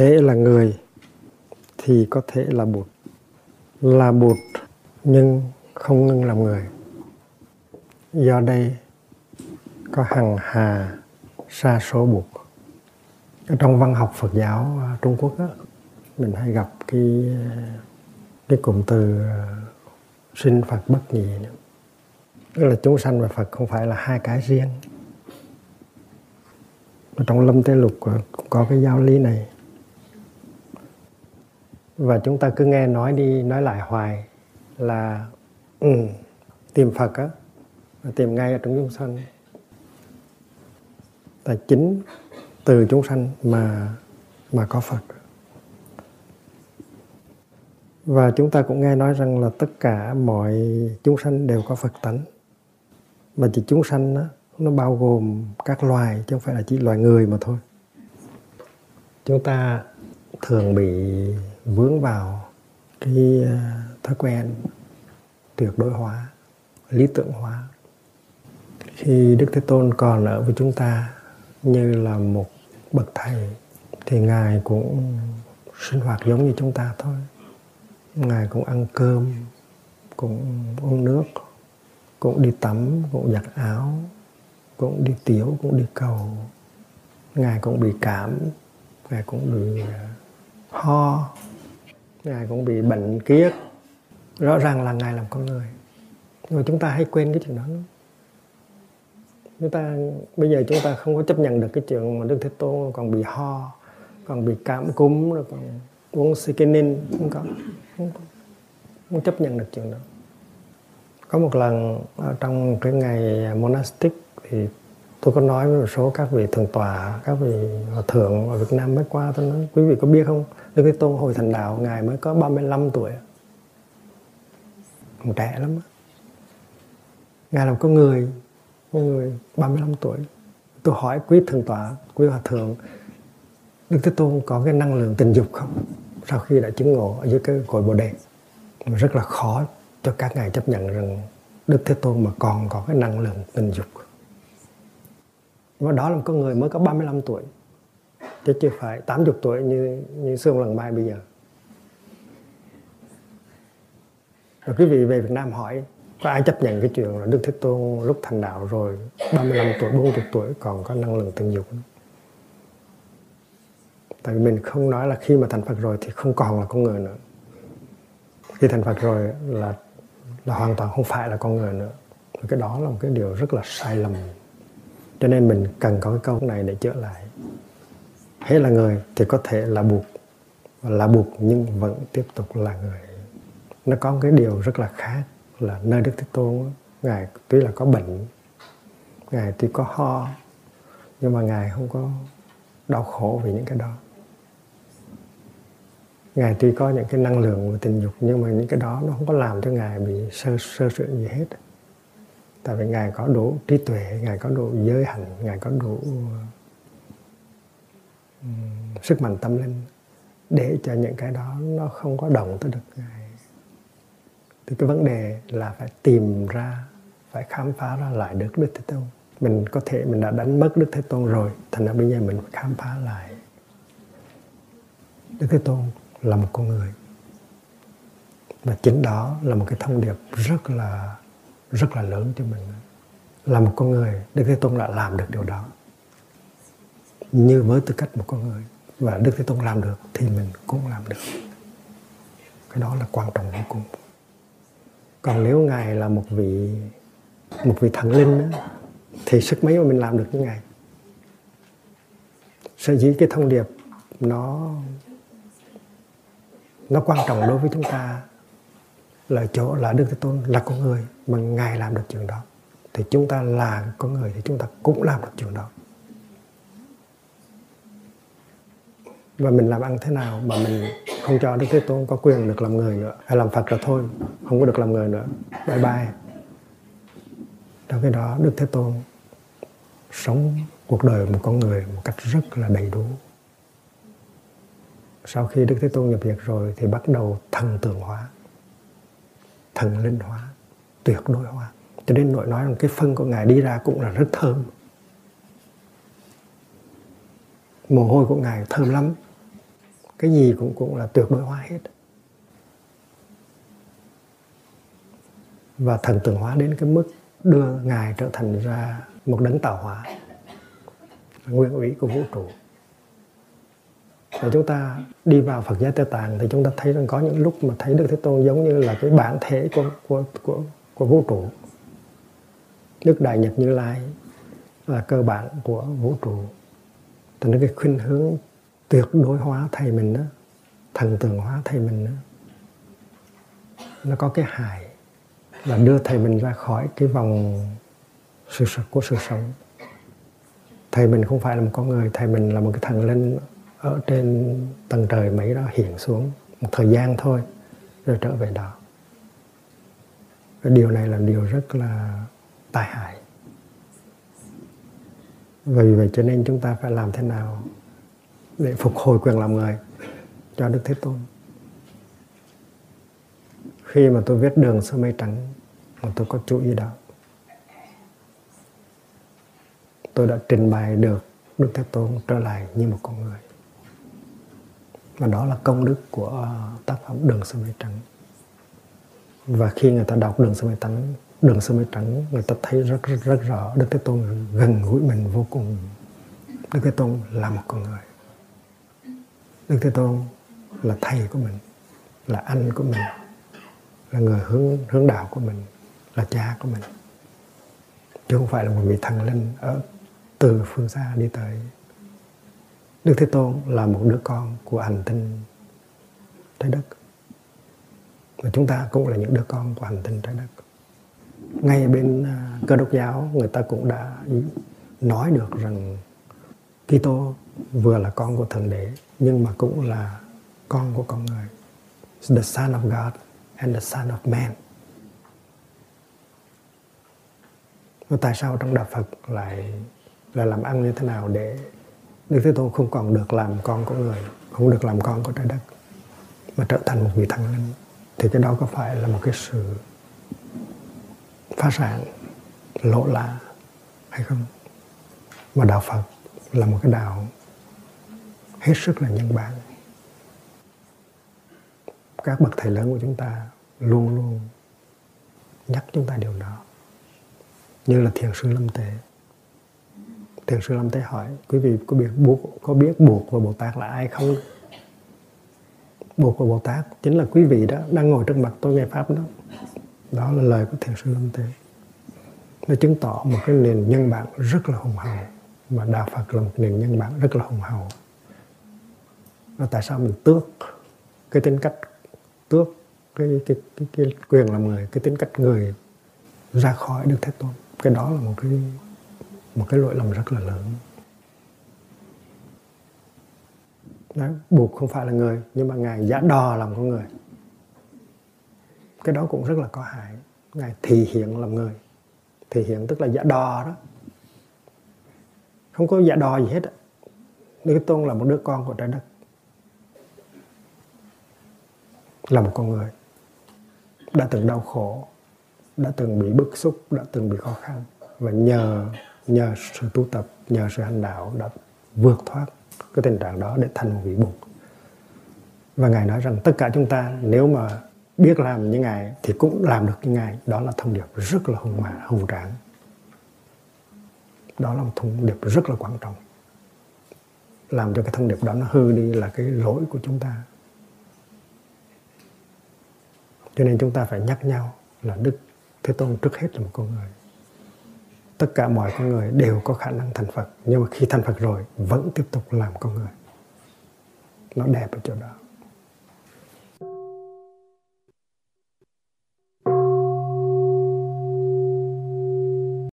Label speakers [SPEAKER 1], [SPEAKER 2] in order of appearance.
[SPEAKER 1] thể là người thì có thể là bụt. Là bụt nhưng không ngưng làm người. Do đây có hằng hà sa số bụt. Trong văn học Phật giáo à, Trung Quốc đó, mình hay gặp cái à, cái cụm từ à, sinh Phật bất nhị nữa. tức là chúng sanh và Phật không phải là hai cái riêng. Ở trong lâm tế lục cũng có cái giáo lý này và chúng ta cứ nghe nói đi nói lại hoài là ừ, tìm Phật á tìm ngay ở trong chúng sanh. Là chính từ chúng sanh mà mà có Phật. Và chúng ta cũng nghe nói rằng là tất cả mọi chúng sanh đều có Phật tánh. Mà chỉ chúng sanh đó, nó bao gồm các loài chứ không phải là chỉ loài người mà thôi. Chúng ta thường bị vướng vào cái ờ, thói quen tuyệt đối hóa, lý tưởng hóa. Khi đức thế tôn còn ở với chúng ta như là một bậc thầy thì ngài cũng sinh hoạt giống như chúng ta thôi. Ngài cũng ăn cơm, cũng uống nước, cũng đi tắm, cũng giặt áo, cũng đi tiểu cũng đi cầu. Ngài cũng bị cảm, ngài cũng bị ờ, ho ngài cũng bị bệnh kiết. Rõ ràng là ngài làm con người. Nhưng mà chúng ta hay quên cái chuyện đó chúng ta bây giờ chúng ta không có chấp nhận được cái chuyện mà đức thế tôn còn bị ho còn bị cảm cúm rồi còn uống sikinin không có. Không, có, không chấp nhận được chuyện đó. Có một lần ở trong cái ngày monastic thì tôi có nói với một số các vị thượng tọa các vị hòa thượng ở Việt Nam mới qua, tôi nói, quý vị có biết không? Đức Thế Tôn hồi thành đạo ngài mới có 35 tuổi. Còn trẻ lắm ngài là một con người con người 35 tuổi. Tôi hỏi quý thượng tọa quý hòa thượng, Đức Thế Tôn có cái năng lượng tình dục không? Sau khi đã chứng ngộ ở dưới cái cội bồ đề. Rất là khó cho các ngài chấp nhận rằng Đức Thế Tôn mà còn có cái năng lượng tình dục và đó là một con người mới có 35 tuổi chứ chưa phải 80 tuổi như như xương Lần Mai bây giờ rồi quý vị về Việt Nam hỏi có ai chấp nhận cái chuyện là Đức Thế Tôn lúc thành đạo rồi 35 tuổi, 40 tuổi còn có năng lượng tình dục? Tại vì mình không nói là khi mà thành Phật rồi thì không còn là con người nữa. Khi thành Phật rồi là là hoàn toàn không phải là con người nữa. Cái đó là một cái điều rất là sai lầm cho nên mình cần có cái câu này để chữa lại. Hết là người thì có thể là buộc là buộc nhưng vẫn tiếp tục là người. Nó có một cái điều rất là khác là nơi đức thế tôn ngài tuy là có bệnh, ngài tuy có ho, nhưng mà ngài không có đau khổ vì những cái đó. Ngài tuy có những cái năng lượng của tình dục, nhưng mà những cái đó nó không có làm cho ngài bị sơ sơ sự gì hết tại vì ngài có đủ trí tuệ, ngài có đủ giới hạnh, ngài có đủ sức mạnh tâm linh để cho những cái đó nó không có động tới được ngài. Thì cái vấn đề là phải tìm ra, phải khám phá ra lại được đức thế tôn. Mình có thể, mình đã đánh mất đức thế tôn rồi, thành ra bây giờ mình phải khám phá lại. Đức thế tôn là một con người. Và chính đó là một cái thông điệp rất là rất là lớn cho mình. Là một con người đức thế tôn đã làm được điều đó. Như với tư cách một con người và đức thế tôn làm được thì mình cũng làm được. Cái đó là quan trọng vô cùng. Còn nếu ngài là một vị một vị thần linh đó, thì sức mấy mà mình làm được như ngài? Sở dĩ cái thông điệp nó nó quan trọng đối với chúng ta là chỗ là Đức Thế Tôn, là con người mà Ngài làm được chuyện đó. Thì chúng ta là con người thì chúng ta cũng làm được chuyện đó. Và mình làm ăn thế nào mà mình không cho Đức Thế Tôn có quyền được làm người nữa, hay làm Phật rồi thôi, không có được làm người nữa. Bye bye. Trong cái đó, Đức Thế Tôn sống cuộc đời một con người một cách rất là đầy đủ. Sau khi Đức Thế Tôn nhập diệt rồi thì bắt đầu thần tượng hóa thần linh hóa, tuyệt đối hóa. Cho nên nội nói rằng cái phân của ngài đi ra cũng là rất thơm. Mồ hôi của ngài thơm lắm. Cái gì cũng cũng là tuyệt đối hóa hết. Và thần tượng hóa đến cái mức đưa ngài trở thành ra một đấng tạo hóa nguyên ủy của vũ trụ và chúng ta đi vào Phật giáo Tây Tạng thì chúng ta thấy rằng có những lúc mà thấy Đức Thế Tôn giống như là cái bản thể của của của, của vũ trụ. Đức Đại Nhật Như Lai là cơ bản của vũ trụ. Thành cái khuynh hướng tuyệt đối hóa thầy mình đó thần tượng hóa thầy mình đó nó có cái hại là đưa thầy mình ra khỏi cái vòng sự thật của sự sống. Thầy mình không phải là một con người thầy mình là một cái thần linh ở trên tầng trời Mỹ đó hiện xuống một thời gian thôi, rồi trở về đó. Cái điều này là điều rất là tai hại. Vì vậy cho nên chúng ta phải làm thế nào để phục hồi quyền làm người cho Đức Thế Tôn. Khi mà tôi viết đường sơ mây trắng mà tôi có chú ý đó, tôi đã trình bày được Đức Thế Tôn trở lại như một con người và đó là công đức của tác phẩm đường sơ mây trắng. Và khi người ta đọc đường sơ mây trắng đường sơ mây trắng người ta thấy rất rất, rất rõ Đức Thế Tôn gần gũi mình vô cùng. Đức Thế Tôn là một con người. Đức Thế Tôn là thầy của mình là anh của mình là người hướng hướng đạo của mình là cha của mình. Chứ không phải là một vị thần linh ở từ phương xa đi tới. Đức Thế Tôn là một đứa con của hành tinh trái đất. Và chúng ta cũng là những đứa con của hành tinh trái đất. Ngay bên à, cơ đốc giáo, người ta cũng đã nói được rằng Kitô vừa là con của thượng đế, nhưng mà cũng là con của con người. The son of God and the son of man. Và tại sao trong đạo Phật lại là làm ăn như thế nào để Đức Thế Tôn không còn được làm con của người, không được làm con của trái đất, mà trở thành một vị thần linh, thì cái đó có phải là một cái sự phá sản lộ lạ hay không? Mà đạo Phật là một cái đạo hết sức là nhân bản. Các bậc thầy lớn của chúng ta luôn luôn nhắc chúng ta điều đó. Như là thiền sư lâm tế thiền sư lâm tế hỏi quý vị có biết buộc có biết buộc và bồ tát là ai không? Buộc và bồ tát chính là quý vị đó đang ngồi trước mặt tôi nghe pháp đó. Đó là lời của thiền sư lâm tế nó chứng tỏ một cái nền nhân bản rất là hùng hậu mà đạo phật là một nền nhân bản rất là hùng hậu. Và tại sao mình tước cái tính cách tước cái, cái, cái, cái quyền làm người cái tính cách người ra khỏi được thế tôn? Cái đó là một cái một cái lỗi lầm rất là lớn. Đó, buộc không phải là người nhưng mà ngài giả đò làm con người. Cái đó cũng rất là có hại. Ngài thị hiện làm người. Thị hiện tức là giả đò đó. Không có giả đò gì hết Đức Tôn là một đứa con của trái đất. Là một con người đã từng đau khổ đã từng bị bức xúc đã từng bị khó khăn. Và nhờ nhờ sự tu tập, nhờ sự hành đạo đã vượt thoát cái tình trạng đó để thành một vị bụt. Và ngài nói rằng tất cả chúng ta nếu mà biết làm như ngài thì cũng làm được như ngài. Đó là thông điệp rất là hùng mà, hùng tráng. Đó là một thông điệp rất là quan trọng. Làm cho cái thông điệp đó nó hư đi là cái lỗi của chúng ta. Cho nên chúng ta phải nhắc nhau là đức thế tôn trước hết là một con người tất cả mọi con người đều có khả năng thành phật, nhưng mà khi thành phật rồi, vẫn tiếp tục làm con người. Nó đẹp ở chỗ đó.